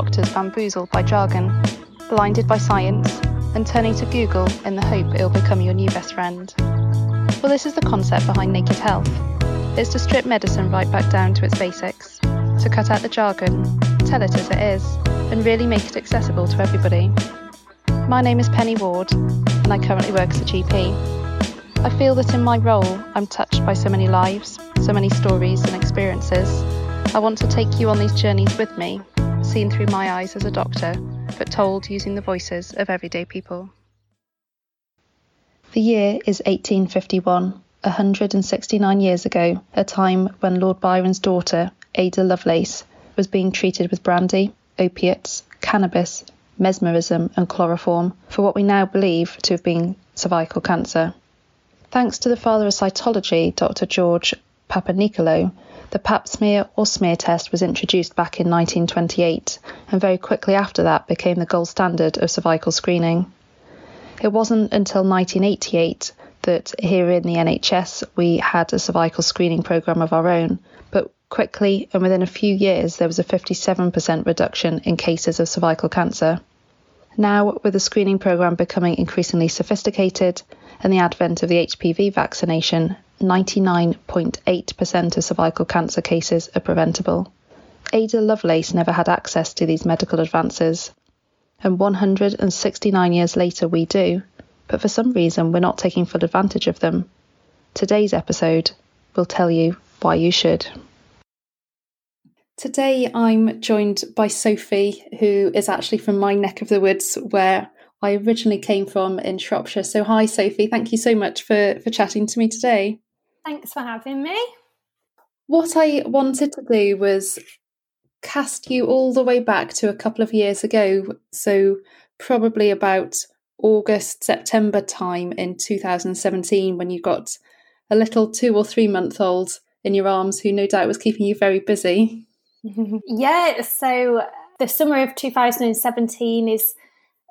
doctors bamboozled by jargon, blinded by science, and turning to Google in the hope it'll become your new best friend. Well, this is the concept behind Naked Health. It's to strip medicine right back down to its basics, to cut out the jargon, tell it as it is, and really make it accessible to everybody. My name is Penny Ward, and I currently work as a GP. I feel that in my role, I'm touched by so many lives, so many stories and experiences. I want to take you on these journeys with me, seen through my eyes as a doctor, but told using the voices of everyday people. The year is 1851, 169 years ago, a time when Lord Byron's daughter, Ada Lovelace, was being treated with brandy, opiates, cannabis, mesmerism, and chloroform for what we now believe to have been cervical cancer. Thanks to the father of cytology, Dr. George Papanicolaou, the pap smear or smear test was introduced back in 1928 and very quickly after that became the gold standard of cervical screening. It wasn't until 1988 that here in the NHS we had a cervical screening programme of our own, but quickly and within a few years there was a 57% reduction in cases of cervical cancer. Now, with the screening programme becoming increasingly sophisticated and the advent of the HPV vaccination, 99.8% of cervical cancer cases are preventable. Ada Lovelace never had access to these medical advances, and 169 years later we do, but for some reason we're not taking full advantage of them. Today's episode will tell you why you should. Today I'm joined by Sophie, who is actually from my neck of the woods where I originally came from in Shropshire. So, hi, Sophie. Thank you so much for, for chatting to me today. Thanks for having me. What I wanted to do was cast you all the way back to a couple of years ago. So, probably about August, September time in 2017 when you got a little two or three month old in your arms who no doubt was keeping you very busy. yeah, so the summer of 2017 is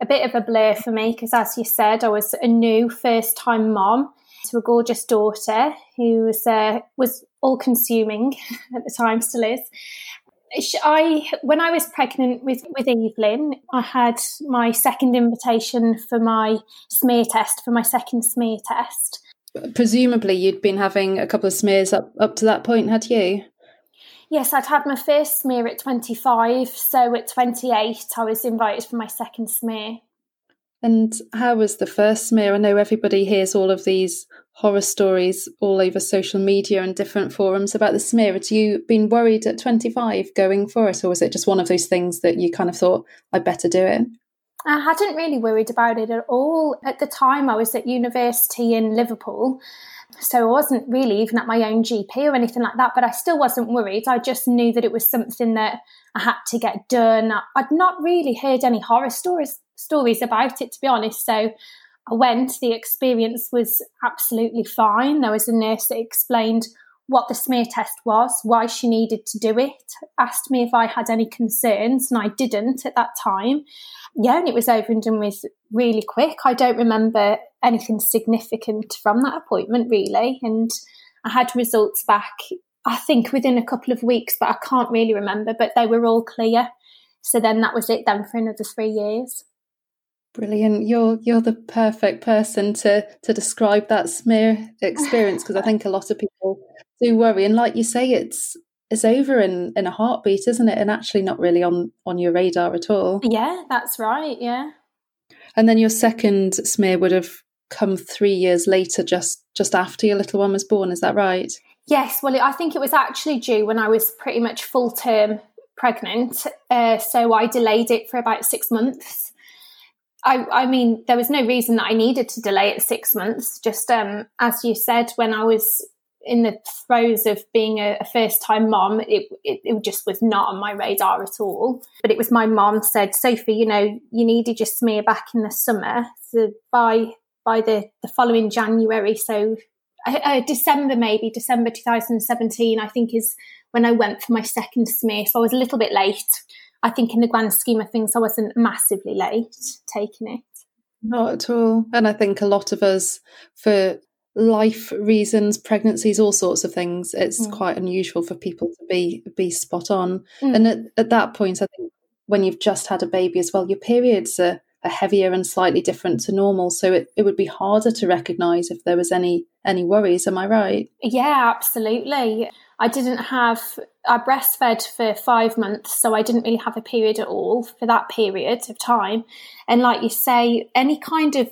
a bit of a blur for me because, as you said, I was a new first time mom to a gorgeous daughter who was uh, was all consuming at the time, still is. I when I was pregnant with with Evelyn, I had my second invitation for my smear test for my second smear test. Presumably, you'd been having a couple of smears up up to that point, had you? Yes, I'd had my first smear at 25, so at 28, I was invited for my second smear. And how was the first smear? I know everybody hears all of these horror stories all over social media and different forums about the smear. Had you been worried at 25 going for it, or was it just one of those things that you kind of thought, I'd better do it? I hadn't really worried about it at all. At the time, I was at university in Liverpool. So I wasn't really even at my own GP or anything like that, but I still wasn't worried. I just knew that it was something that I had to get done. I'd not really heard any horror stories stories about it, to be honest. So I went. The experience was absolutely fine. There was a nurse that explained what the smear test was, why she needed to do it, asked me if I had any concerns, and I didn't at that time. Yeah, and it was over and done with really quick. I don't remember anything significant from that appointment, really. And I had results back, I think, within a couple of weeks, but I can't really remember, but they were all clear. So then that was it then for another three years. Brilliant. You're you're the perfect person to to describe that smear experience because I think a lot of people do worry and like you say it's it's over in in a heartbeat, isn't it? And actually not really on on your radar at all. Yeah, that's right. Yeah. And then your second smear would have come 3 years later just just after your little one was born, is that right? Yes, well I think it was actually due when I was pretty much full term pregnant. Uh, so I delayed it for about 6 months I, I mean, there was no reason that I needed to delay it six months. Just um, as you said, when I was in the throes of being a, a first time mom, it, it, it, just was not on my radar at all. But it was my mom said, Sophie, you know, you needed your smear back in the summer. So by by the, the following January, so uh, uh December maybe, December 2017, I think is when I went for my second smear. So I was a little bit late. I think in the grand scheme of things, I wasn't massively late taking it. Not at all. And I think a lot of us, for life reasons, pregnancies, all sorts of things, it's mm. quite unusual for people to be be spot on. Mm. And at, at that point, I think when you've just had a baby as well, your periods are, are heavier and slightly different to normal. So it, it would be harder to recognise if there was any any worries. Am I right? Yeah, absolutely. I didn't have I breastfed for five months, so I didn't really have a period at all for that period of time. And like you say, any kind of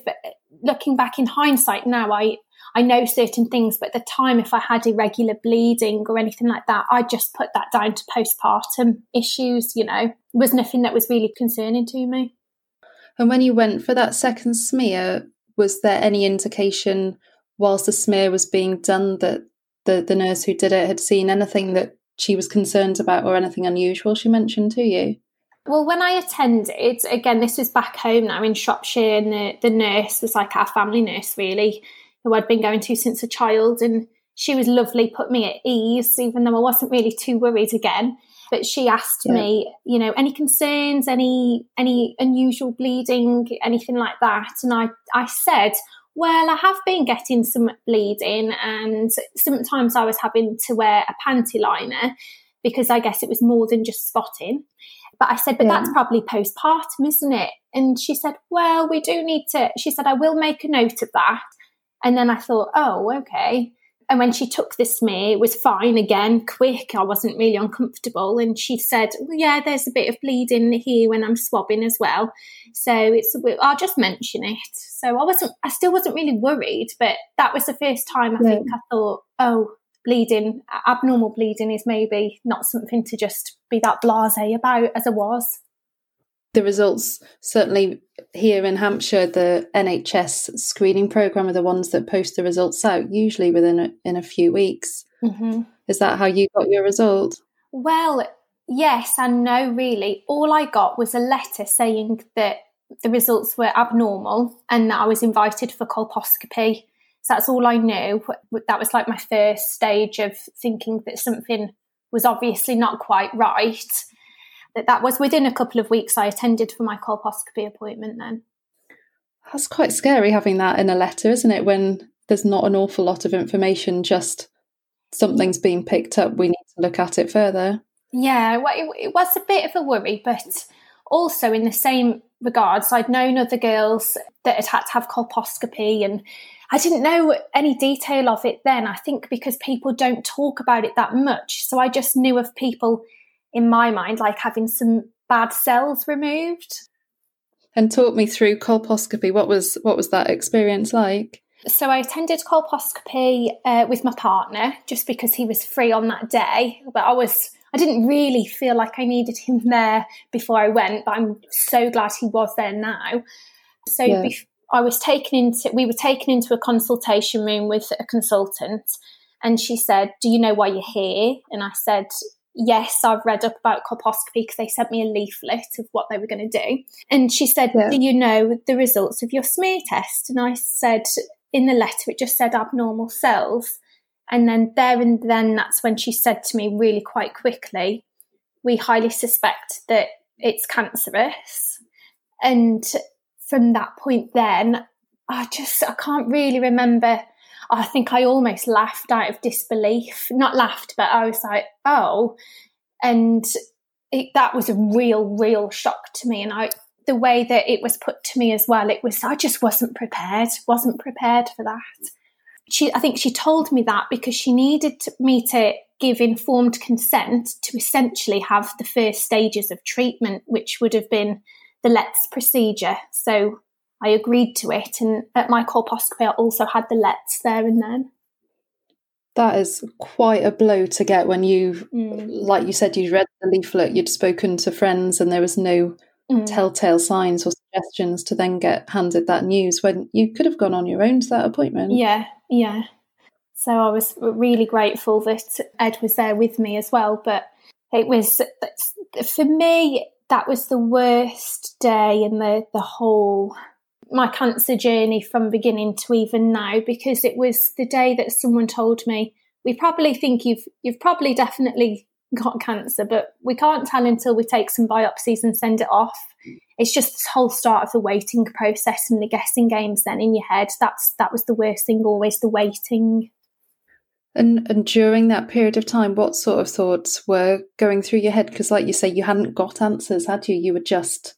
looking back in hindsight now, I I know certain things, but at the time, if I had irregular bleeding or anything like that, I just put that down to postpartum issues, you know, it was nothing that was really concerning to me. And when you went for that second smear, was there any indication whilst the smear was being done that the, the nurse who did it had seen anything that she was concerned about or anything unusual she mentioned to you? Well, when I attended, again, this was back home now in Shropshire, and the, the nurse was like our family nurse, really who I'd been going to since a child. And she was lovely, put me at ease, even though I wasn't really too worried again. But she asked yeah. me, you know, any concerns, any any unusual bleeding, anything like that. And I, I said, well, I have been getting some bleeding, and sometimes I was having to wear a panty liner because I guess it was more than just spotting. But I said, but yeah. that's probably postpartum, isn't it? And she said, well, we do need to. She said, I will make a note of that. And then I thought, oh, okay. And when she took the smear, it was fine again, quick. I wasn't really uncomfortable. And she said, well, yeah, there's a bit of bleeding here when I'm swabbing as well. So it's, I'll just mention it. So I wasn't, I still wasn't really worried, but that was the first time I yeah. think I thought, oh, bleeding, abnormal bleeding is maybe not something to just be that blase about as I was the results certainly here in Hampshire, the NHS screening program are the ones that post the results out, usually within a, in a few weeks. Mm-hmm. Is that how you got your result? Well, yes and no, really. All I got was a letter saying that the results were abnormal and that I was invited for colposcopy. So that's all I knew. That was like my first stage of thinking that something was obviously not quite right that that was within a couple of weeks I attended for my colposcopy appointment then. That's quite scary having that in a letter, isn't it? When there's not an awful lot of information, just something's being picked up, we need to look at it further. Yeah, well, it, it was a bit of a worry, but also in the same regards, I'd known other girls that had had to have colposcopy and I didn't know any detail of it then. I think because people don't talk about it that much. So I just knew of people in my mind, like having some bad cells removed. And talk me through colposcopy. What was what was that experience like? So I attended colposcopy uh, with my partner just because he was free on that day. But I was I didn't really feel like I needed him there before I went, but I'm so glad he was there now. So yeah. bef- I was taken into we were taken into a consultation room with a consultant and she said, "Do you know why you're here?" And I said, yes, I've read up about colposcopy because they sent me a leaflet of what they were going to do. And she said, yeah. Do you know the results of your smear test? And I said, in the letter, it just said abnormal cells. And then there and then, that's when she said to me really quite quickly, We highly suspect that it's cancerous. And from that point, then, I just, I can't really remember I think I almost laughed out of disbelief. Not laughed, but I was like, oh. And it, that was a real, real shock to me. And I, the way that it was put to me as well, it was, I just wasn't prepared, wasn't prepared for that. She, I think she told me that because she needed me to give informed consent to essentially have the first stages of treatment, which would have been the LLETZ procedure. So I agreed to it. And at my colposcopy, I also had the LLETZ there and then. That is quite a blow to get when you, mm. like you said, you'd read the leaflet, you'd spoken to friends, and there was no mm. telltale signs or suggestions to then get handed that news when you could have gone on your own to that appointment. Yeah, yeah. So I was really grateful that Ed was there with me as well. But it was, for me, that was the worst day in the, the whole my cancer journey from beginning to even now because it was the day that someone told me we probably think you've you've probably definitely got cancer but we can't tell until we take some biopsies and send it off it's just this whole start of the waiting process and the guessing games then in your head that's that was the worst thing always the waiting And, and during that period of time, what sort of thoughts were going through your head? Because, like you say, you hadn't got answers, had you? You were just,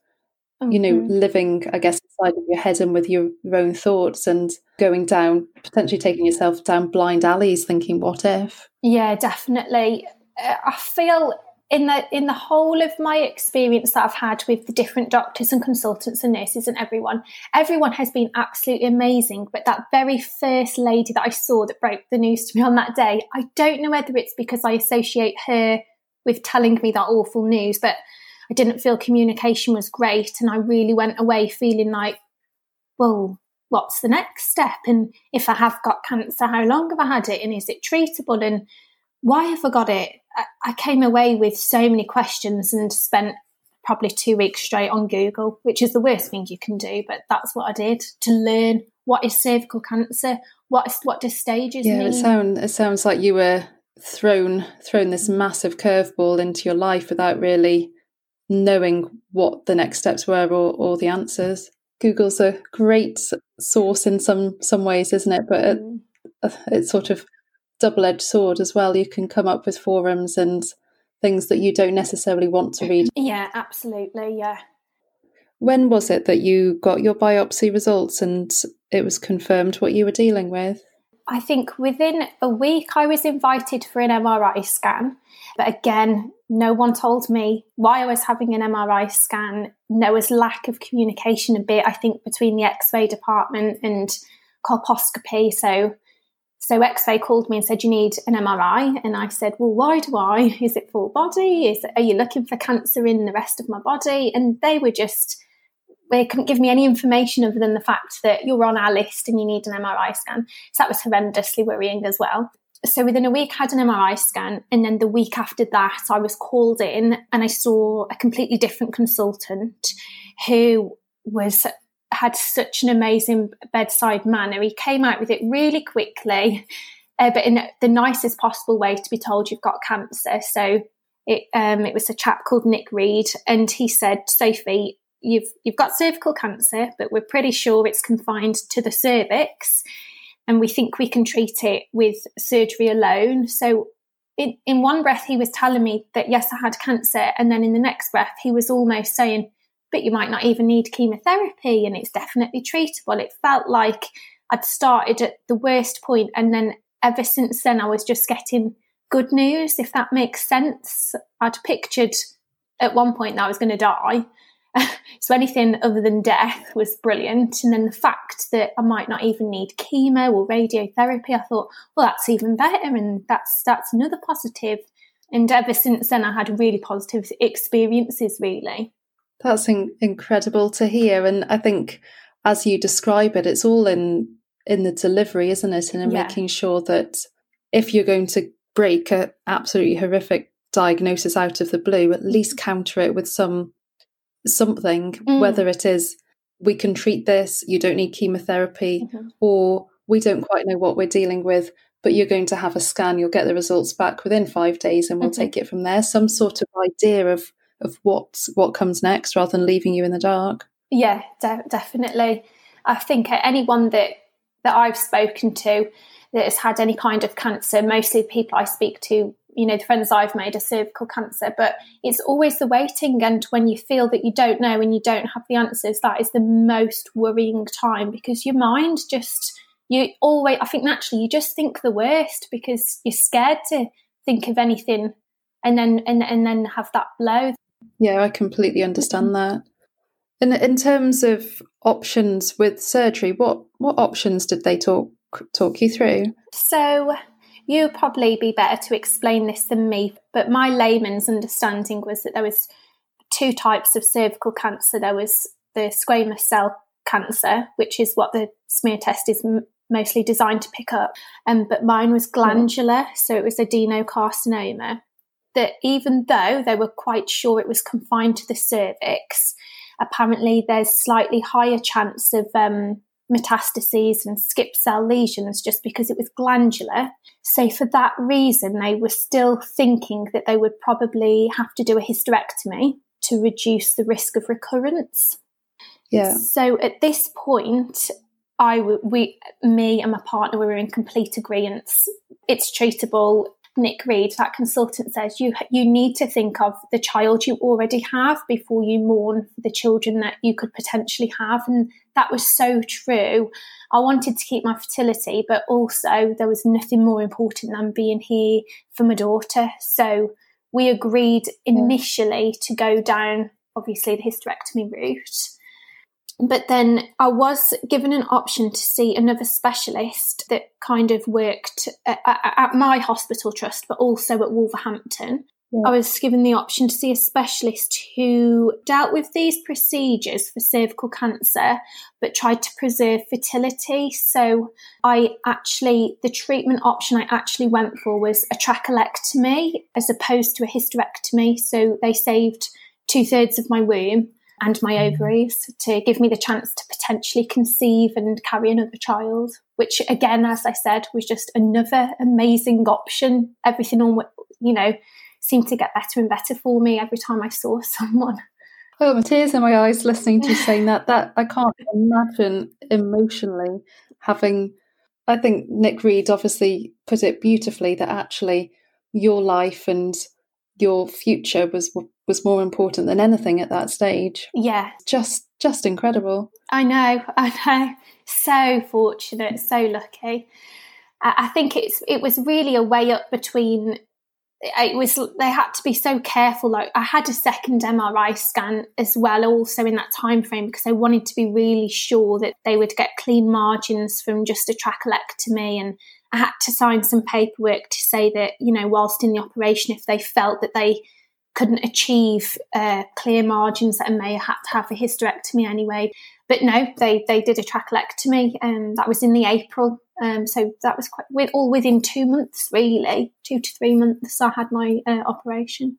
mm-hmm. you know, living, I guess, inside of your head and with your, your own thoughts and going down, potentially taking yourself down blind alleys, thinking, what if? Yeah, definitely. Uh, I feel in the in the whole of my experience that I've had with the different doctors and consultants and nurses and everyone, everyone has been absolutely amazing. But that very first lady that I saw that broke the news to me on that day, I don't know whether it's because I associate her with telling me that awful news, but I didn't feel communication was great, and I really went away feeling like, well, what's the next step? And if I have got cancer, how long have I had it? And is it treatable? And why have I got it? I came away with so many questions and spent probably two weeks straight on Google, which is the worst thing you can do, but that's what I did to learn what is cervical cancer, what is what does stages yeah, mean. it sounds it sounds like you were thrown thrown this massive curveball into your life without really knowing what the next steps were or, or the answers. Google's a great source in some some ways, isn't it? But it, mm. it's sort of double edged sword as well. You can come up with forums and things that you don't necessarily want to read. Yeah, absolutely. Yeah. When was it that you got your biopsy results and it was confirmed what you were dealing with? I think within a week I was invited for an MRI scan. But again, no one told me why I was having an MRI scan. There was lack of communication a bit, I think, between the x ray department and colposcopy. So so X-ray called me and said, "You need an MRI," and I said, "Well, why do I? Is it full body? Is are you looking for cancer in the rest of my body?" And they were just they couldn't give me any information other than the fact that you're on our list and you need an MRI scan. So that was horrendously worrying as well. So within a week, I had an MRI scan, and then the week after that, I was called in and I saw a completely different consultant who was had such an amazing bedside manner. He came out with it really quickly, uh, but in the nicest possible way to be told you've got cancer. So it um, it was a chap called Nick Reed, and he said, Sophie, you've you've got cervical cancer, but we're pretty sure it's confined to the cervix, and we think we can treat it with surgery alone. So. In, in one breath, he was telling me that yes, I had cancer, and then in the next breath, he was almost saying, but you might not even need chemotherapy and it's definitely treatable. It felt like I'd started at the worst point and then ever since then I was just getting good news, if that makes sense. I'd pictured at one point that I was going to die. so anything other than death was brilliant. And then the fact that I might not even need chemo or radiotherapy, I thought, well, that's even better. And that's, that's another positive. And ever since then, I had really positive experiences, really. That's in- incredible to hear, and I think as you describe it, it's all in in the delivery, isn't it? And in yeah. making sure that if you're going to break an absolutely horrific diagnosis out of the blue, at least mm-hmm. counter it with some something, mm. whether it is we can treat this, you don't need chemotherapy, or we don't quite know what we're dealing with, but you're going to have a scan, you'll get the results back within five days, and we'll mm-hmm. take it from there. Some sort of idea of of what what comes next rather than leaving you in the dark. Yeah, de- definitely. I think anyone that that I've spoken to that has had any kind of cancer, mostly people I speak to, you know, the friends I've made are cervical cancer, but it's always the waiting. And when you feel that you don't know and you don't have the answers, that is the most worrying time because your mind just, you always, I think naturally, you just think the worst because you're scared to think of anything and then, and, and then have that blow. Yeah, I completely understand mm-hmm. that. In in terms of options with surgery, what what options did they talk talk you through? So you would probably be better to explain this than me, but my layman's understanding was that there was two types of cervical cancer. There was the squamous cell cancer, which is what the smear test is m- mostly designed to pick up, um, but mine was glandular, so it was adenocarcinoma that even though they were quite sure it was confined to the cervix, apparently there's slightly higher chance of um, metastases and skip cell lesions just because it was glandular. So, for that reason, they were still thinking that they would probably have to do a hysterectomy to reduce the risk of recurrence. Yeah. So, at this point, I we me and my partner we were in complete agreement. it's treatable. Nick Reed, that consultant, says you you need to think of the child you already have before you mourn for the children that you could potentially have, and that was so true. I wanted to keep my fertility, but also there was nothing more important than being here for my daughter. So we agreed initially to go down, obviously, the hysterectomy route. But then I was given an option to see another specialist that kind of worked at, at my hospital trust, but also at Wolverhampton. Yeah. I was given the option to see a specialist who dealt with these procedures for cervical cancer, but tried to preserve fertility. So I actually, the treatment option I actually went for was a trachelectomy as opposed to a hysterectomy. So they saved two thirds of my womb and my mm. ovaries to give me the chance to potentially conceive and carry another child, which again, as I said, was just another amazing option. Everything on, you know, seemed to get better and better for me every time I saw someone. Oh, my tears in my eyes listening to you saying that. That I can't imagine emotionally having. I think Nick Reed obviously put it beautifully that actually your life and your future was was more important than anything at that stage. Yeah, just just incredible. I know, I know. So fortunate, so lucky. I think it's it was really a way up between it was they had to be so careful like i had a second mri scan as well also in that time frame because i wanted to be really sure that they would get clean margins from just a trachelectomy and i had to sign some paperwork to say that you know whilst in the operation if they felt that they couldn't achieve uh, clear margins that I may have had to have a hysterectomy anyway. But no, they, they did a trachelectomy and that was in the April. Um, so that was quite with, all within two months, really, two to three months. I had my uh, operation.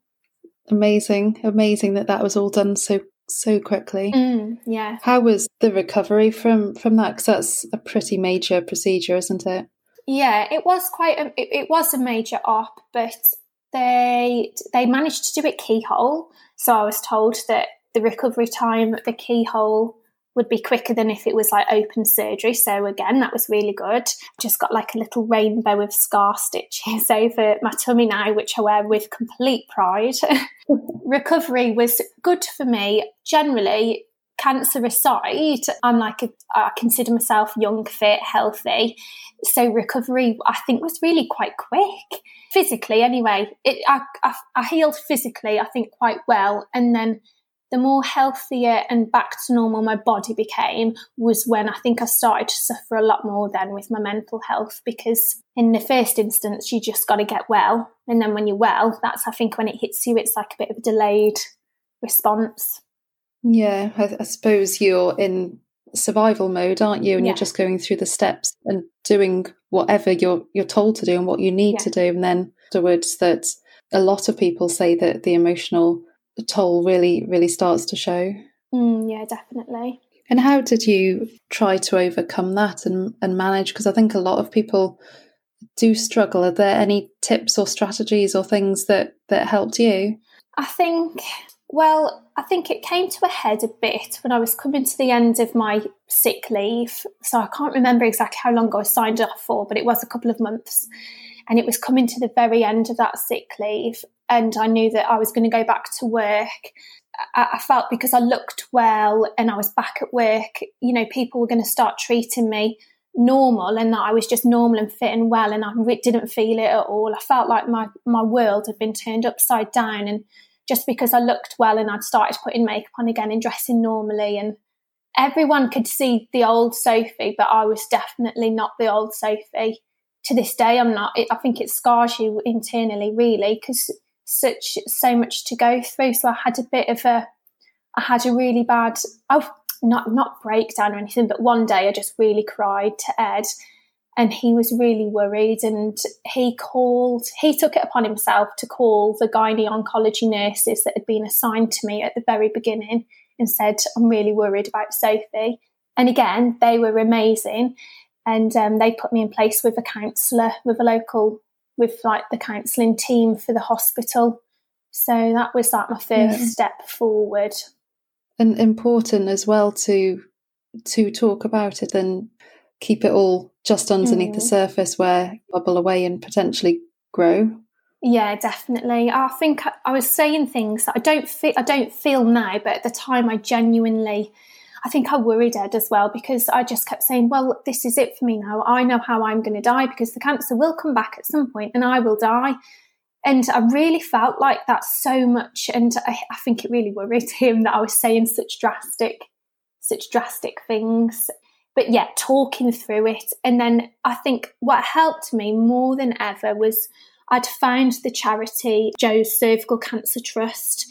Amazing, amazing that that was all done so so quickly. Mm, yeah. How was the recovery from from that? Because that's a pretty major procedure, isn't it? Yeah, it was quite. A, it, it was a major op, but they they managed to do it keyhole. So I was told that the recovery time the keyhole would be quicker than if it was like open surgery. So again, that was really good. Just got like a little rainbow of scar stitches over my tummy now, which I wear with complete pride. recovery was good for me. Generally, cancer aside, I'm like, a, I consider myself young, fit, healthy. So recovery, I think, was really quite quick. Physically, anyway, it, I, I, I healed physically, I think, quite well. And then the more healthier and back to normal my body became was when I think I started to suffer a lot more then with my mental health because in the first instance you just got to get well and then when you're well that's I think when it hits you it's like a bit of a delayed response. Yeah, I, I suppose you're in survival mode, aren't you? And yeah. you're just going through the steps and doing whatever you're you're told to do and what you need yeah. to do. And then afterwards, that a lot of people say that the emotional toll really really starts to show. Mm, yeah, definitely. And how did you try to overcome that and, and manage? Because I think a lot of people do struggle. Are there any tips or strategies or things that that helped you? I think well, I think it came to a head a bit when I was coming to the end of my sick leave. So I can't remember exactly how long I signed up for, but it was a couple of months. And it was coming to the very end of that sick leave. And I knew that I was going to go back to work. I, felt because I looked well and I was back at work, you know, people were going to start treating me normal and that I was just normal and fit and well. And I didn't feel it at all. I felt like my, my world had been turned upside down. And just because I looked well and I'd started putting makeup on again and dressing normally. And everyone could see the old Sophie, but I was definitely not the old Sophie. To this day, I'm not. I think it scars you internally, really, because such so much to go through. So I had a bit of a, I had a really bad, oh, not not breakdown or anything, but one day I just really cried to Ed, and he was really worried and he called he took it upon himself to call the gynae oncology nurses that had been assigned to me at the very beginning and said i'm really worried about sophie. And again they were amazing and um, they put me in place with a counsellor with a local with like the counselling team for the hospital. So that was like my first yeah. step forward. And important as well to to talk about it and keep it all just underneath mm. the surface where bubble away and potentially grow. Yeah, definitely. I think I was saying things that I don't feel I don't feel now, but at the time I genuinely I think I worried Ed as well because I just kept saying, well, this is it for me now. I know how I'm going to die because the cancer will come back at some point and I will die. And I really felt like that so much. And I, I think it really worried him that I was saying such drastic, such drastic things. But yeah, talking through it. And then I think what helped me more than ever was I'd found the charity Jo's Cervical Cancer Trust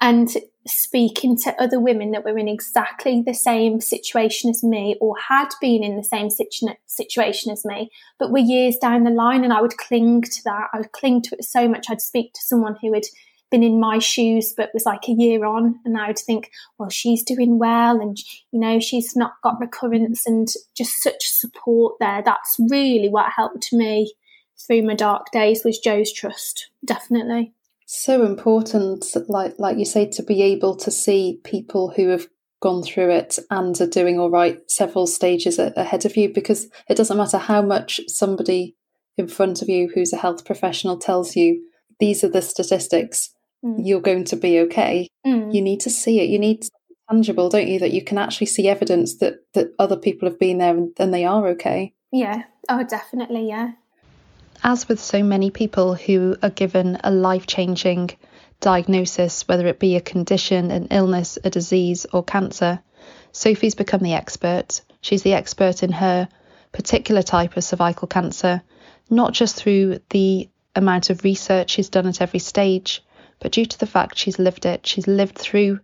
and speaking to other women that were in exactly the same situation as me or had been in the same situ- situation as me, but were years down the line. And I would cling to that. I would cling to it so much. I'd speak to someone who had been in my shoes but was like a year on and I would think well she's doing well and you know she's not got recurrence and just such support there. That's really what helped me through my dark days was Jo's trust definitely. So important like like you say to be able to see people who have gone through it and are doing all right several stages ahead of you because it doesn't matter how much somebody in front of you who's a health professional tells you these are the statistics mm. you're going to be okay mm. you need to see it you need tangible don't you that you can actually see evidence that that other people have been there and, and they are okay yeah oh definitely yeah as with so many people who are given a life changing diagnosis, whether it be a condition, an illness, a disease, or cancer, Sophie's become the expert. She's the expert in her particular type of cervical cancer, not just through the amount of research she's done at every stage, but due to the fact she's lived it. She's lived through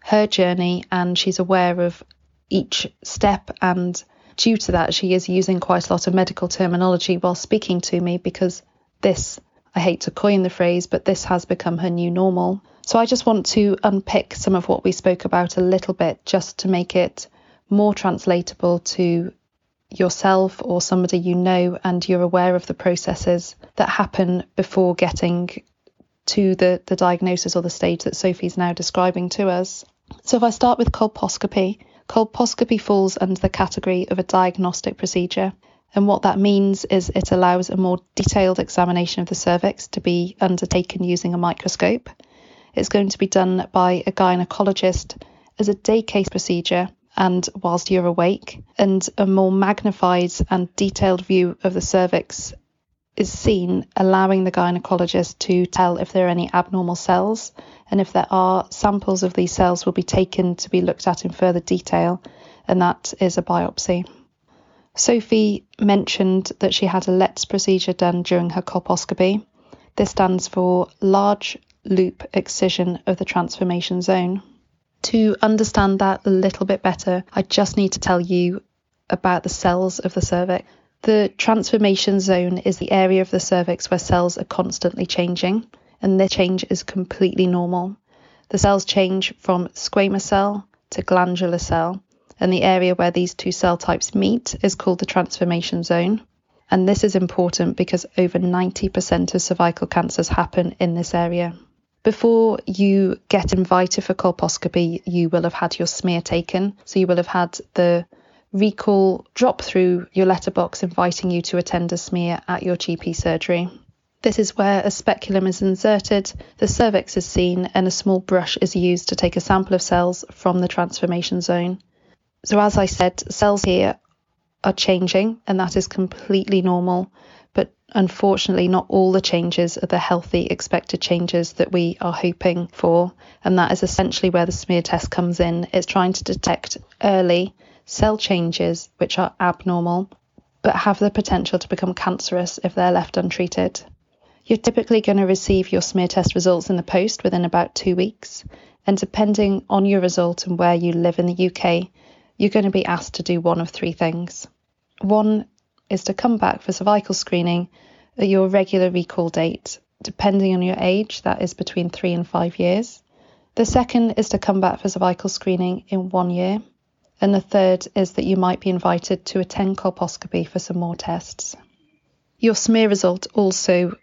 her journey and she's aware of each step and due to that, she is using quite a lot of medical terminology while speaking to me because this, I hate to coin the phrase, but this has become her new normal. So I just want to unpick some of what we spoke about a little bit just to make it more translatable to yourself or somebody you know and you're aware of the processes that happen before getting to the, the diagnosis or the stage that Sophie's now describing to us. So if I start with colposcopy, Colposcopy falls under the category of a diagnostic procedure. And what that means is it allows a more detailed examination of the cervix to be undertaken using a microscope. It's going to be done by a gynecologist as a day case procedure and whilst you're awake, and a more magnified and detailed view of the cervix is seen, allowing the gynecologist to tell if there are any abnormal cells and if there are, samples of these cells will be taken to be looked at in further detail, and that is a biopsy. Sophie mentioned that she had a LLETZ procedure done during her colposcopy. This stands for large loop excision of the transformation zone. To understand that a little bit better, I just need to tell you about the cells of the cervix. The transformation zone is the area of the cervix where cells are constantly changing and this change is completely normal. The cells change from squamous cell to glandular cell, and the area where these two cell types meet is called the transformation zone. And this is important because over 90% of cervical cancers happen in this area. Before you get invited for colposcopy, you will have had your smear taken. So you will have had the recall drop through your letterbox inviting you to attend a smear at your GP surgery. This is where a speculum is inserted, the cervix is seen, and a small brush is used to take a sample of cells from the transformation zone. So, as I said, cells here are changing, and that is completely normal. But unfortunately, not all the changes are the healthy expected changes that we are hoping for. And that is essentially where the smear test comes in. It's trying to detect early cell changes which are abnormal but have the potential to become cancerous if they're left untreated. You're typically going to receive your smear test results in the post within about two weeks. And depending on your result and where you live in the UK, you're going to be asked to do one of three things. One is to come back for cervical screening at your regular recall date, depending on your age, that is between three and five years. The second is to come back for cervical screening in one year. And the third is that you might be invited to attend colposcopy for some more tests. Your smear result also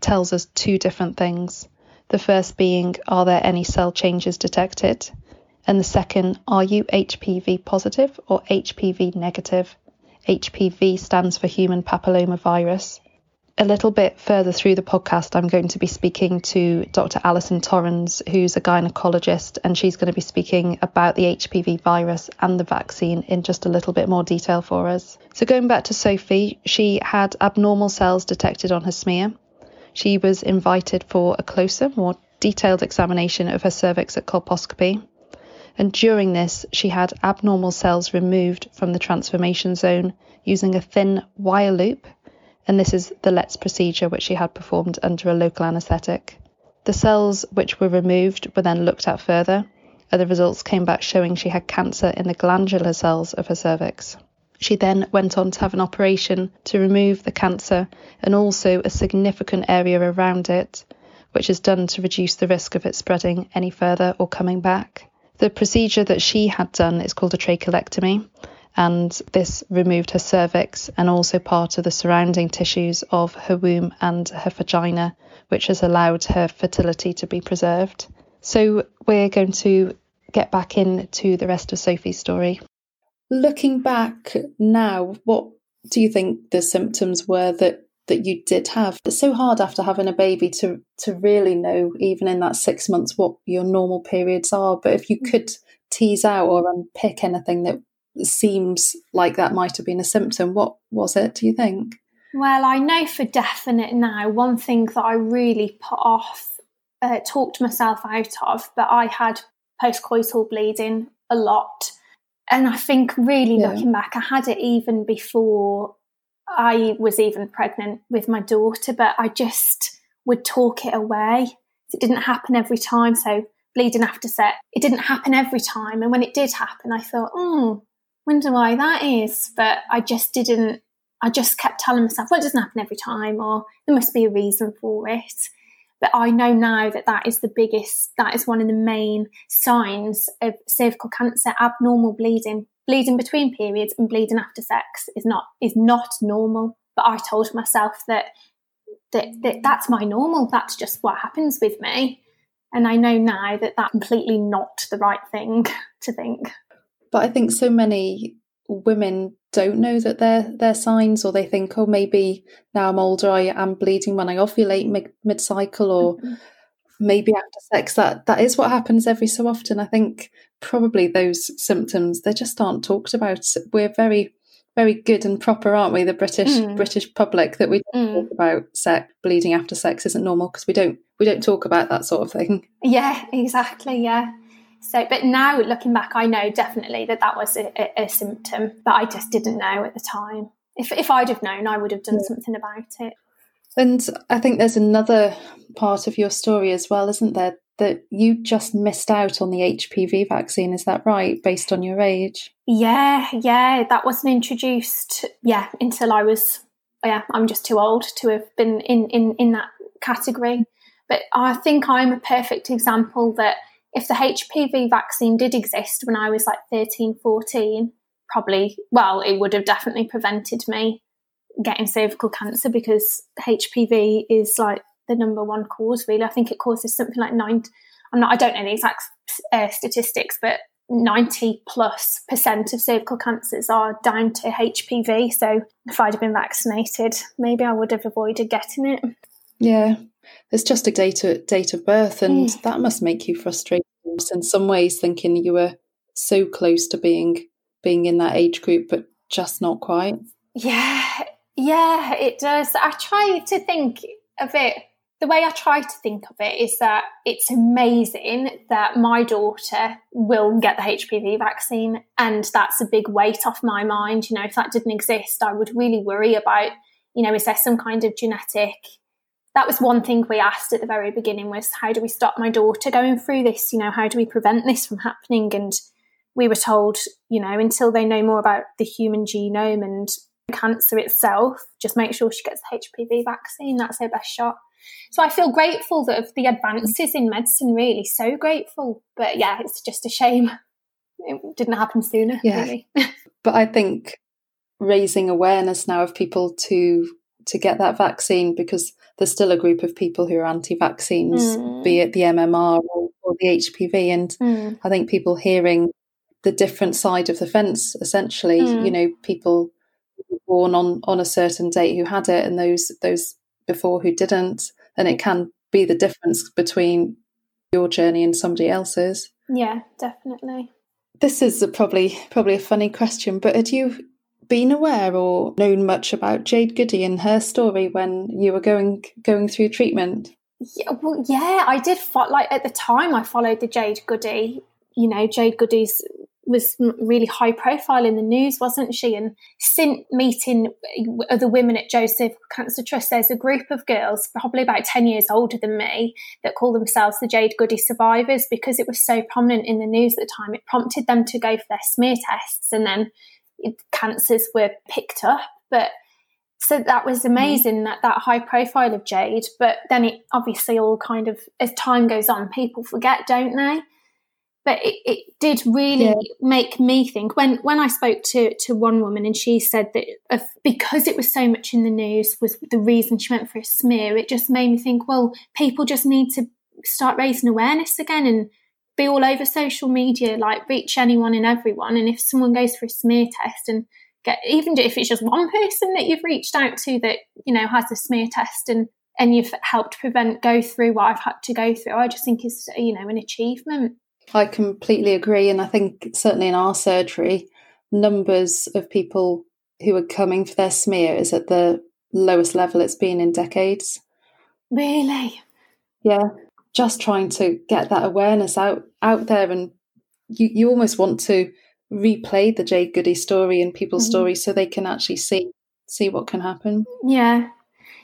tells us two different things. The first being, are there any cell changes detected? And the second, are you HPV positive or HPV negative? HPV stands for human papillomavirus. A little bit further through the podcast, I'm going to be speaking to Dr. Alison Torrens, who's a gynecologist, and she's going to be speaking about the HPV virus and the vaccine in just a little bit more detail for us. So, going back to Sophie, she had abnormal cells detected on her smear. She was invited for a closer, more detailed examination of her cervix at colposcopy and during this, she had abnormal cells removed from the transformation zone using a thin wire loop, and this is the LLETZ procedure which she had performed under a local anaesthetic. The cells which were removed were then looked at further, and the results came back showing she had cancer in the glandular cells of her cervix. She then went on to have an operation to remove the cancer and also a significant area around it, which is done to reduce the risk of it spreading any further or coming back. The procedure that she had done is called a trachelectomy, and this removed her cervix and also part of the surrounding tissues of her womb and her vagina, which has allowed her fertility to be preserved. So we're going to get back into the rest of Sophie's story. Looking back now, what do you think the symptoms were that that you did have. It's so hard after having a baby to to really know, even in that six months, what your normal periods are. But if you mm. could tease out or unpick anything that seems like that might have been a symptom, what was it? Do you think? Well, I know for definite now. One thing that I really put off, uh, talked myself out of, but I had postcoital bleeding a lot. And I think really yeah. looking back, I had it even before I was even pregnant with my daughter, but I just would talk it away. It didn't happen every time. So bleeding after set, it didn't happen every time. And when it did happen, I thought, oh, wonder why that is. But I just didn't, I just kept telling myself, well, it doesn't happen every time, or there must be a reason for it. But I know now that that is the biggest, that is one of the main signs of cervical cancer, abnormal bleeding bleeding between periods and bleeding after sex is not is not normal. But I told myself that that, that that's my normal. That's just what happens with me. And I know now that that's completely not the right thing to think. But I think so many women don't know that they're they're signs, or they think, oh, maybe now I'm older, I am bleeding when I ovulate mid, mid cycle, or mm-hmm. maybe after sex. That that is what happens every so often. I think probably those symptoms they just aren't talked about. We're very very good and proper aren't we? The british mm. british public that we mm. talk about sex bleeding after sex isn't normal because we don't we don't talk about that sort of thing. Yeah exactly yeah so but now looking back i know definitely that that was a, a, a symptom but i just didn't know at the time if, if i'd have known i would have done yeah. something about it and I think there's another part of your story as well, isn't there? That you just missed out on the HPV vaccine. Is that right, based on your age? Yeah, yeah. That wasn't introduced, yeah, until I was, yeah, I'm just too old to have been in, in, in that category. But I think I'm a perfect example that if the HPV vaccine did exist when I was like 13, 14, probably, well, it would have definitely prevented me getting cervical cancer because HPV is like the number one cause. Really, I think it causes something like nine. I'm not. I don't know the exact uh, statistics, but 90 plus percent of cervical cancers are down to HPV. So if I'd have been vaccinated, maybe I would have avoided getting it. Yeah, it's just a date, of, date of birth, and mm. that must make you frustrated in some ways, thinking you were so close to being being in that age group, but just not quite. Yeah, yeah, it does. I try to think of it. The way I try to think of it is that it's amazing that my daughter will get the HPV vaccine, and that's a big weight off my mind. You know, if that didn't exist, I would really worry about, you know, is there some kind of genetic that was one thing we asked at the very beginning was how do we stop my daughter going through this you know how do we prevent this from happening and we were told you know until they know more about the human genome and cancer itself, just make sure she gets the HPV vaccine. That's her best shot. So I feel grateful that of the advances in medicine, really, so grateful. But yeah, it's just a shame it didn't happen sooner, yeah. really. but I think raising awareness now of people to to get that vaccine because there's still a group of people who are anti-vaccines, mm. be it the MMR or, or the HPV, and mm. I think people hearing the different side of the fence, essentially, mm. you know, people born on on a certain date who had it and those those before who didn't and it can be the difference between your journey and somebody else's yeah definitely this is a probably probably a funny question but had you been aware or known much about Jade Goody and her story when you were going going through treatment yeah, well, yeah, I did. Fo- like at the time, I followed the Jade Goody. You know, Jade Goody's was really high profile in the news, wasn't she? And since meeting other women at Joseph Cancer Trust, there's a group of girls, probably about 10 years older than me, that call themselves the Jade Goody survivors because it was so prominent in the news at the time. It prompted them to go for their smear tests and then cancers were picked up. But so that was mm-hmm. amazing mm. that that high profile of Jade. But then it obviously all kind of, as time goes on, people forget, don't they? but it, it did really yeah. make me think when when I spoke to to one woman and she said that if, because it was so much in the news was the reason she went for a smear it just made me think well people just need to start raising awareness again and be all over social media like reach anyone and everyone and if someone goes for a smear test and get even if it's just one person that you've reached out to that you know has a smear test and and you've helped prevent go through what I've had to go through I just think is you know an achievement I completely agree. And I think certainly in our surgery, numbers of people who are coming for their smear is at the lowest level it's been in decades. Really? Yeah. Just trying to get that awareness out out there and you, you almost want to replay the Jade Goody story and people's mm-hmm. stories so they can actually see see what can happen. Yeah.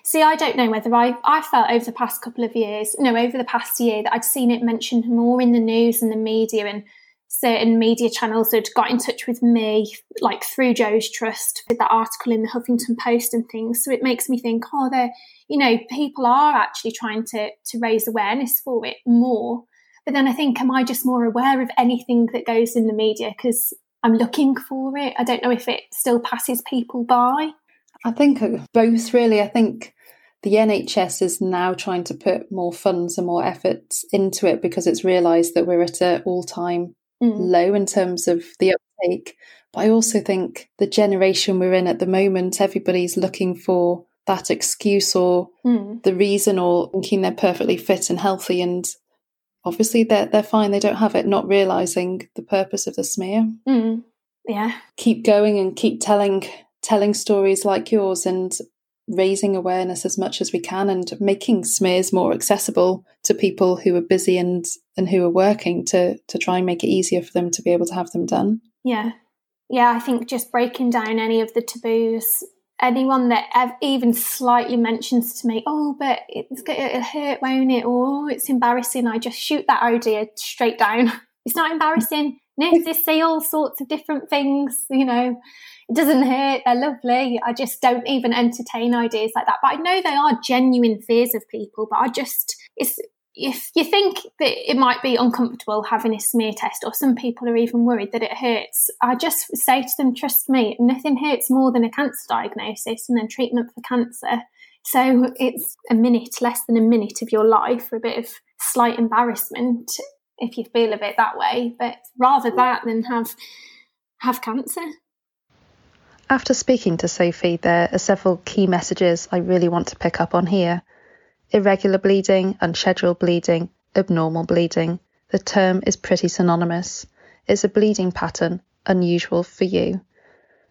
See, I don't know whether I, I felt over the past couple of years, no, over the past year, that I'd seen it mentioned more in the news and the media, and certain media channels had got in touch with me, like through Jo's Trust, with that article in the Huffington Post and things. So it makes me think, oh, they're, you know, people are actually trying to, to raise awareness for it more. But then I think, am I just more aware of anything that goes in the media because I'm looking for it? I don't know if it still passes people by. I think uh, both really. I think the NHS is now trying to put more funds and more efforts into it because it's realised that we're at an all time mm. low in terms of the uptake. But I also think the generation we're in at the moment, everybody's looking for that excuse or mm. the reason or thinking they're perfectly fit and healthy and obviously they're they're fine, they don't have it, not realising the purpose of the smear. Mm. Yeah. Keep going and keep telling telling stories like yours and raising awareness as much as we can and making smears more accessible to people who are busy and and who are working to to try and make it easier for them to be able to have them done. Yeah. Yeah, I think just breaking down any of the taboos anyone that even slightly mentions to me, oh, but it's it'll hurt, won't it? Or oh, it's embarrassing. I just shoot that idea straight down. It's not embarrassing. Nurses say all sorts of different things, you know. It doesn't hurt. They're lovely. I just don't even entertain ideas like that. But I know they are genuine fears of people. But I just, it's, if you think that it might be uncomfortable having a smear test, or some people are even worried that it hurts, I just say to them, trust me, nothing hurts more than a cancer diagnosis and then treatment for cancer. So it's a minute, less than a minute of your life for a bit of slight embarrassment if you feel a bit that way. But rather that than have have cancer. After speaking to Sophie, there are several key messages I really want to pick up on here. Irregular bleeding, unscheduled bleeding, abnormal bleeding. The term is pretty synonymous. It's a bleeding pattern, unusual for you.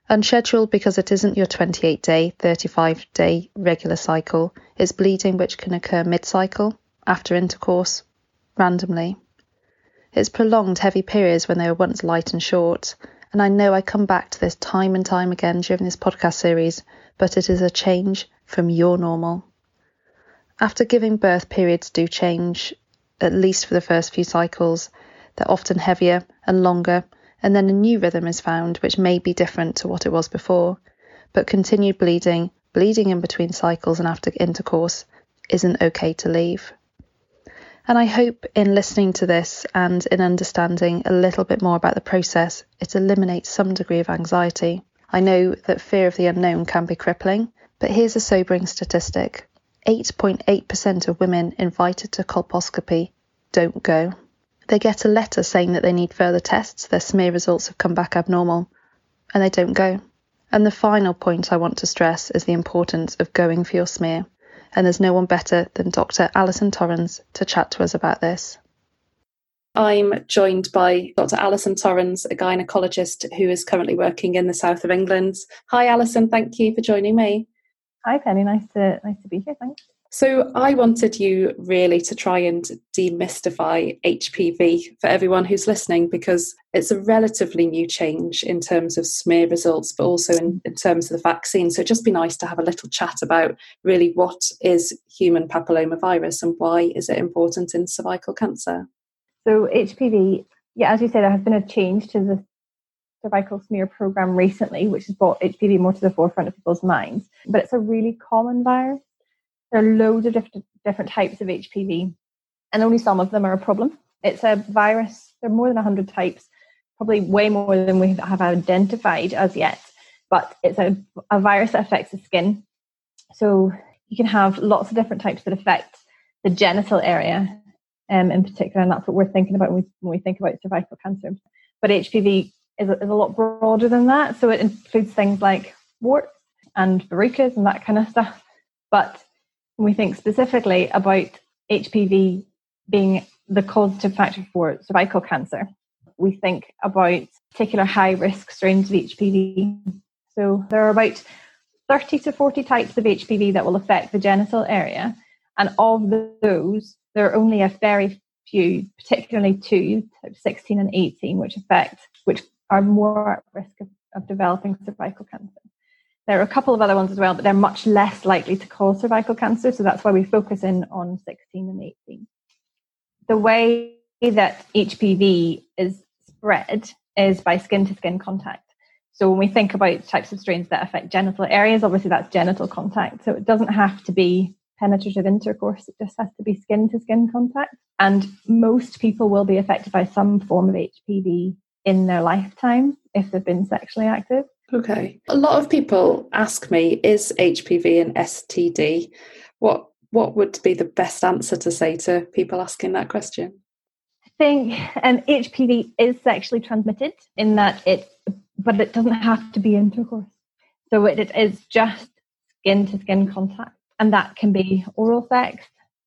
Unscheduled because it isn't your 28 day, 35 day regular cycle. It's bleeding which can occur mid cycle, after intercourse, randomly. It's prolonged heavy periods when they were once light and short, and I know I come back to this time and time again during this podcast series, but it is a change from your normal. After giving birth, periods do change, at least for the first few cycles. They're often heavier and longer, and then a new rhythm is found which may be different to what it was before. But continued bleeding, bleeding in between cycles and after intercourse, isn't okay to leave. And I hope in listening to this and in understanding a little bit more about the process, it eliminates some degree of anxiety. I know that fear of the unknown can be crippling, but here's a sobering statistic 8.8% of women invited to colposcopy don't go. They get a letter saying that they need further tests, their smear results have come back abnormal, and they don't go. And the final point I want to stress is the importance of going for your smear. And there's no one better than Dr. Alison Torrens to chat to us about this. I'm joined by Dr. Alison Torrens, a gynecologist who is currently working in the south of England. Hi, Alison. Thank you for joining me. Hi, Penny. Nice to nice to be here. Thanks. So, I wanted you really to try and demystify HPV for everyone who's listening because it's a relatively new change in terms of smear results, but also in, in terms of the vaccine. So, it'd just be nice to have a little chat about really what is human papillomavirus and why is it important in cervical cancer. So HPV, yeah, as you said, there has been a change to the cervical smear program recently, which has brought HPV more to the forefront of people's minds. But it's a really common virus. There are loads of different different types of HPV, and only some of them are a problem. It's a virus. There are more than 100 types, probably way more than we have identified as yet. But it's a, a virus that affects the skin. So you can have lots of different types that affect the genital area um, in particular, and that's what we're thinking about when we, when we think about cervical cancer. But HPV is a, is a lot broader than that, so it includes things like warts and verrucas and that kind of stuff. But we think specifically about HPV being the causative factor for cervical cancer, we think about particular high risk strains of HPV. So there are about 30 to 40 types of HPV that will affect the genital area. And of those, there are only a very few, particularly two, 16 and 18, which affect, which are more at risk of, of developing cervical cancer. There are a couple of other ones as well, but they're much less likely to cause cervical cancer. So that's why we focus in on 16 and 18. The way that HPV is spread is by skin to skin contact. So when we think about types of strains that affect genital areas, obviously that's genital contact. So it doesn't have to be penetrative intercourse. It just has to be skin to skin contact. And most people will be affected by some form of HPV in their lifetime if they've been sexually active. Okay. A lot of people ask me, is HPV an STD? What what would be the best answer to say to people asking that question? I think um, HPV is sexually transmitted in that it, but it doesn't have to be intercourse. So it, it is just skin to skin contact and that can be oral sex,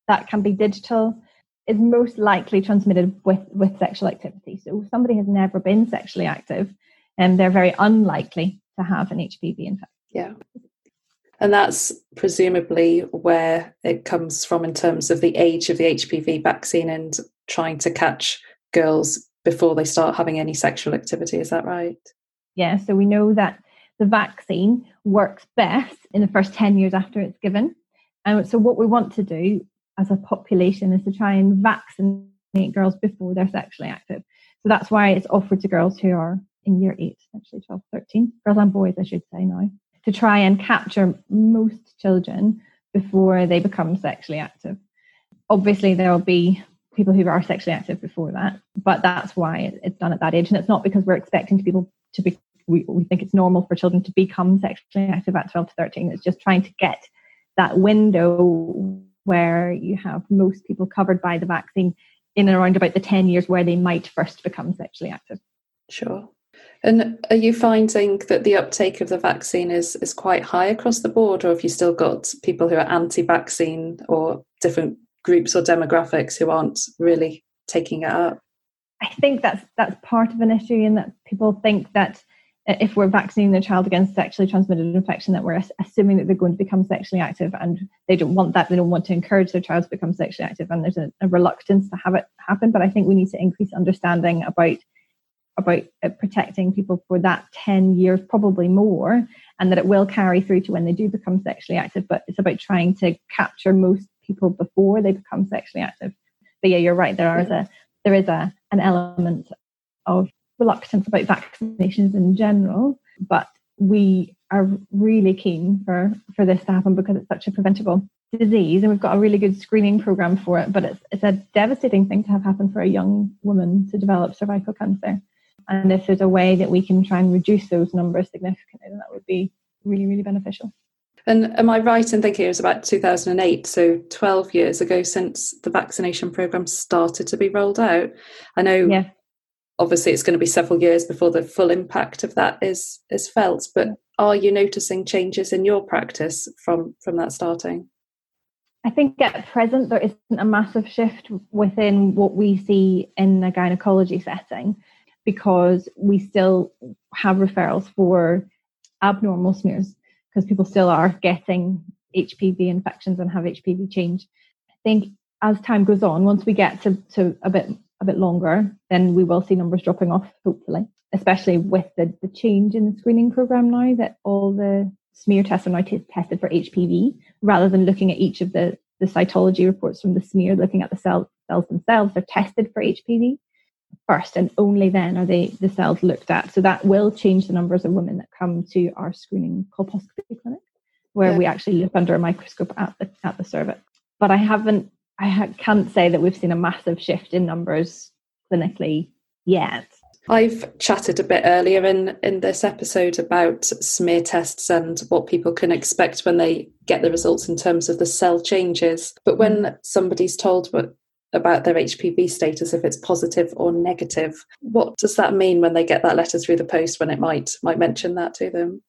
that can be digital, is most likely transmitted with, with sexual activity. So if somebody has never been sexually active, and um, they're very unlikely to have an HPV infection. Yeah. And that's presumably where it comes from in terms of the age of the HPV vaccine and trying to catch girls before they start having any sexual activity. Is that right? Yeah. So we know that the vaccine works best in the first 10 years after it's given. And so, what we want to do as a population is to try and vaccinate girls before they're sexually active. So, that's why it's offered to girls who are in year eight, actually 12, 13, girls and boys, I should say now, to try and capture most children before they become sexually active. Obviously, there will be people who are sexually active before that, but that's why it's done at that age. And it's not because we're expecting people to be, we, we think it's normal for children to become sexually active at 12 to 13. It's just trying to get that window where you have most people covered by the vaccine in and around about the 10 years where they might first become sexually active. Sure. And are you finding that the uptake of the vaccine is, is quite high across the board, or have you still got people who are anti vaccine or different groups or demographics who aren't really taking it up? I think that's that's part of an issue in that people think that uh, if we're vaccinating their child against sexually transmitted infection, that we're assuming that they're going to become sexually active, and they don't want that. They don't want to encourage their child to become sexually active, and there's a, a reluctance to have it happen. But I think we need to increase understanding about about uh, protecting people for that 10 years, probably more, and that it will carry through to when they do become sexually active. But it's about trying to capture most people before they become sexually active. But yeah, you're right. There is a there is a an element of reluctance about vaccinations in general, but we are really keen for, for this to happen because it's such a preventable disease and we've got a really good screening program for it. But it's, it's a devastating thing to have happen for a young woman to develop cervical cancer. And if there's a way that we can try and reduce those numbers significantly, then that would be really, really beneficial. And am I right in thinking it was about 2008, so 12 years ago since the vaccination program started to be rolled out? I know yeah obviously it's going to be several years before the full impact of that is is felt but are you noticing changes in your practice from from that starting? I think at present there isn't a massive shift within what we see in the gynecology setting because we still have referrals for abnormal smears because people still are getting HPV infections and have HPV change. I think as time goes on, once we get to, to a bit a bit longer, then we will see numbers dropping off, hopefully, especially with the, the change in the screening program now that all the smear tests are now t- tested for HPV rather than looking at each of the, the cytology reports from the smear, looking at the cell, cells themselves. They're tested for HPV first, and only then are they the cells looked at. So that will change the numbers of women that come to our screening colposcopy clinic, where yeah. we actually look under a microscope at the at the cervix. But I haven't, I ha- can't say that we've seen a massive shift in numbers clinically yet. I've chatted a bit earlier in, in this episode about smear tests and what people can expect when they get the results in terms of the cell changes. But when mm. somebody's told what, about their HPV status, if it's positive or negative, what does that mean when they get that letter through the post when it might might mention that to them?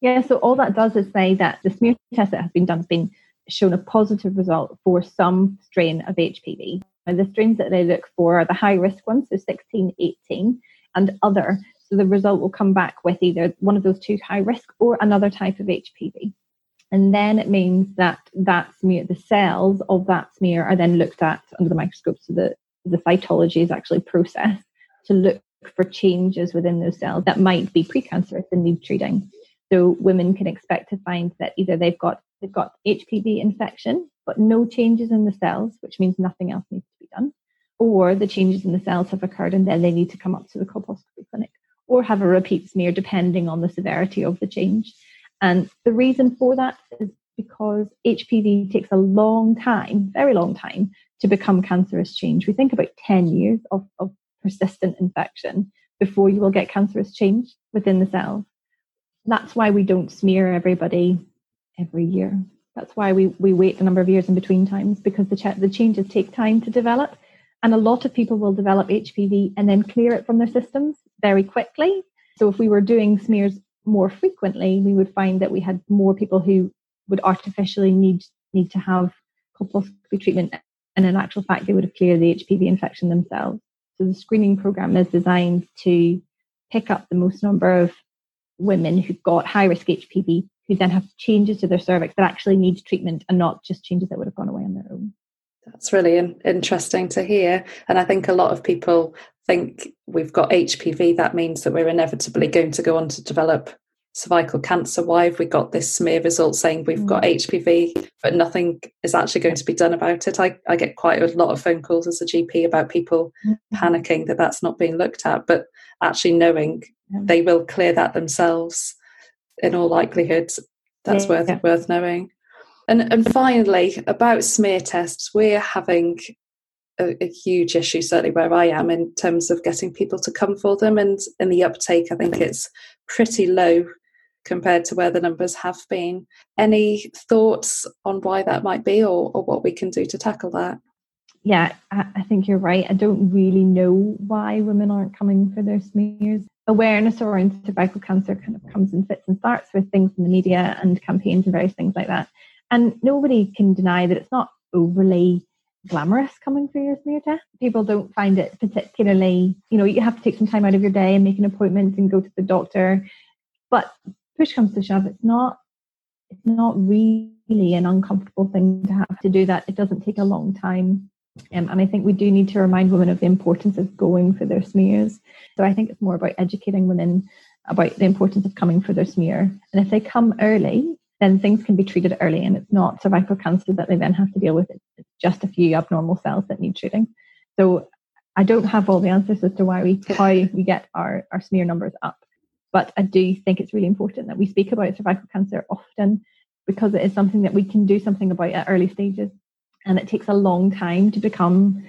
Yeah, so all that does is say that the smear test that has been done has been shown a positive result for some strain of HPV. And the strains that they look for are the high risk ones, so 16, 18, and other. So the result will come back with either one of those two high risk or another type of HPV. And then it means that that smear, the cells of that smear are then looked at under the microscope. So the, the cytology is actually processed to look for changes within those cells that might be precancerous and need treating. So women can expect to find that either they've got they've got HPV infection, but no changes in the cells, which means nothing else needs to be done, or the changes in the cells have occurred and then they need to come up to the colposcopy clinic or have a repeat smear depending on the severity of the change. And the reason for that is because HPV takes a long time, very long time, to become cancerous change. We think about 10 years of, of persistent infection before you will get cancerous change within the cells. That's why we don't smear everybody every year. That's why we, we wait a number of years in between times because the, ch- the changes take time to develop. And a lot of people will develop HPV and then clear it from their systems very quickly. So if we were doing smears more frequently, we would find that we had more people who would artificially need need to have colposcopy treatment, and in actual fact, they would have cleared the HPV infection themselves. So the screening program is designed to pick up the most number of women who've got high risk HPV who then have changes to their cervix that actually need treatment and not just changes that would have gone away on their own. That's really interesting to hear. And I think a lot of people think we've got HPV, that means that we're inevitably going to go on to develop cervical cancer. Why have we got this smear result saying we've got HPV, mm. but nothing is actually going to be done about it? I, I get quite a lot of phone calls as a GP about people mm-hmm. panicking that that's not being looked at, but actually knowing yeah. they will clear that themselves in all likelihood. That's yeah, worth yeah. worth knowing. And and finally, about smear tests, we're having a, a, huge issue, certainly where I am, in terms of getting people to come for them. And in the uptake, I think it's pretty low compared to where the numbers have been. Any thoughts on why that might be or, or what we can do to tackle that? Yeah, I, I think you're right. I don't really know why women aren't coming for their smears. Awareness around cervical cancer kind of comes in fits and starts with things in the media and campaigns and various things like that. And nobody can deny that it's not overly glamorous coming for your smear test. People don't find it particularly, you know, you have to take some time out of your day and make an appointment and go to the doctor. But push comes to shove, it's not it's not really an uncomfortable thing to have to do that. It doesn't take a long time. Um, and I think we do need to remind women of the importance of going for their smears. So I think it's more about educating women about the importance of coming for their smear. And if they come early, then things can be treated early and it's not cervical cancer that they then have to deal with. It's just a few abnormal cells that need treating. So I don't have all the answers as to why we how we get our, our smear numbers up. But I do think it's really important that we speak about cervical cancer often because it is something that we can do something about at early stages. And it takes a long time to become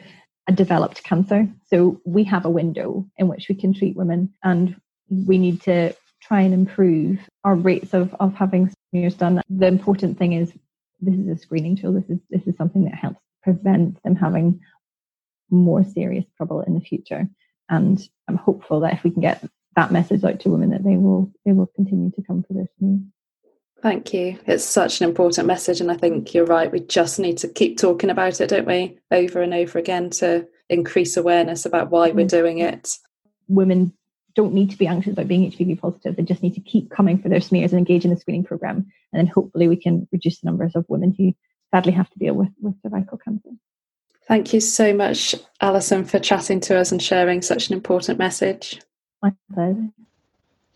a developed cancer. So we have a window in which we can treat women and we need to try and improve our rates of, of having smears done. The important thing is this is a screening tool. This is this is something that helps prevent them having more serious trouble in the future. And I'm hopeful that if we can get that message out to women that they will they will continue to come for their smears. Thank you. It's such an important message, and I think you're right. We just need to keep talking about it, don't we, over and over again to increase awareness about why we're mm. doing it. Women don't need to be anxious about being HPV positive. They just need to keep coming for their smears and engage in the screening program, and then hopefully we can reduce the numbers of women who sadly have to deal with, with cervical cancer. Thank you so much, Alison, for chatting to us and sharing such an important message. My pleasure.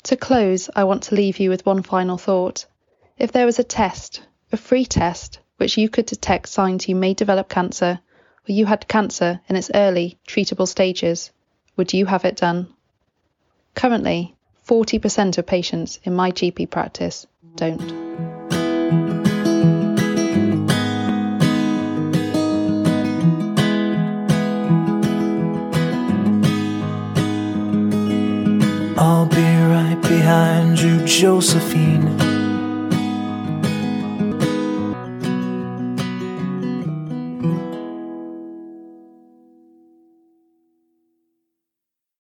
To close, I want to leave you with one final thought. If there was a test, a free test, which you could detect signs you may develop cancer, or you had cancer in its early, treatable stages, would you have it done? Currently, 40% of patients in my GP practice don't. I'll be right behind you, Josephine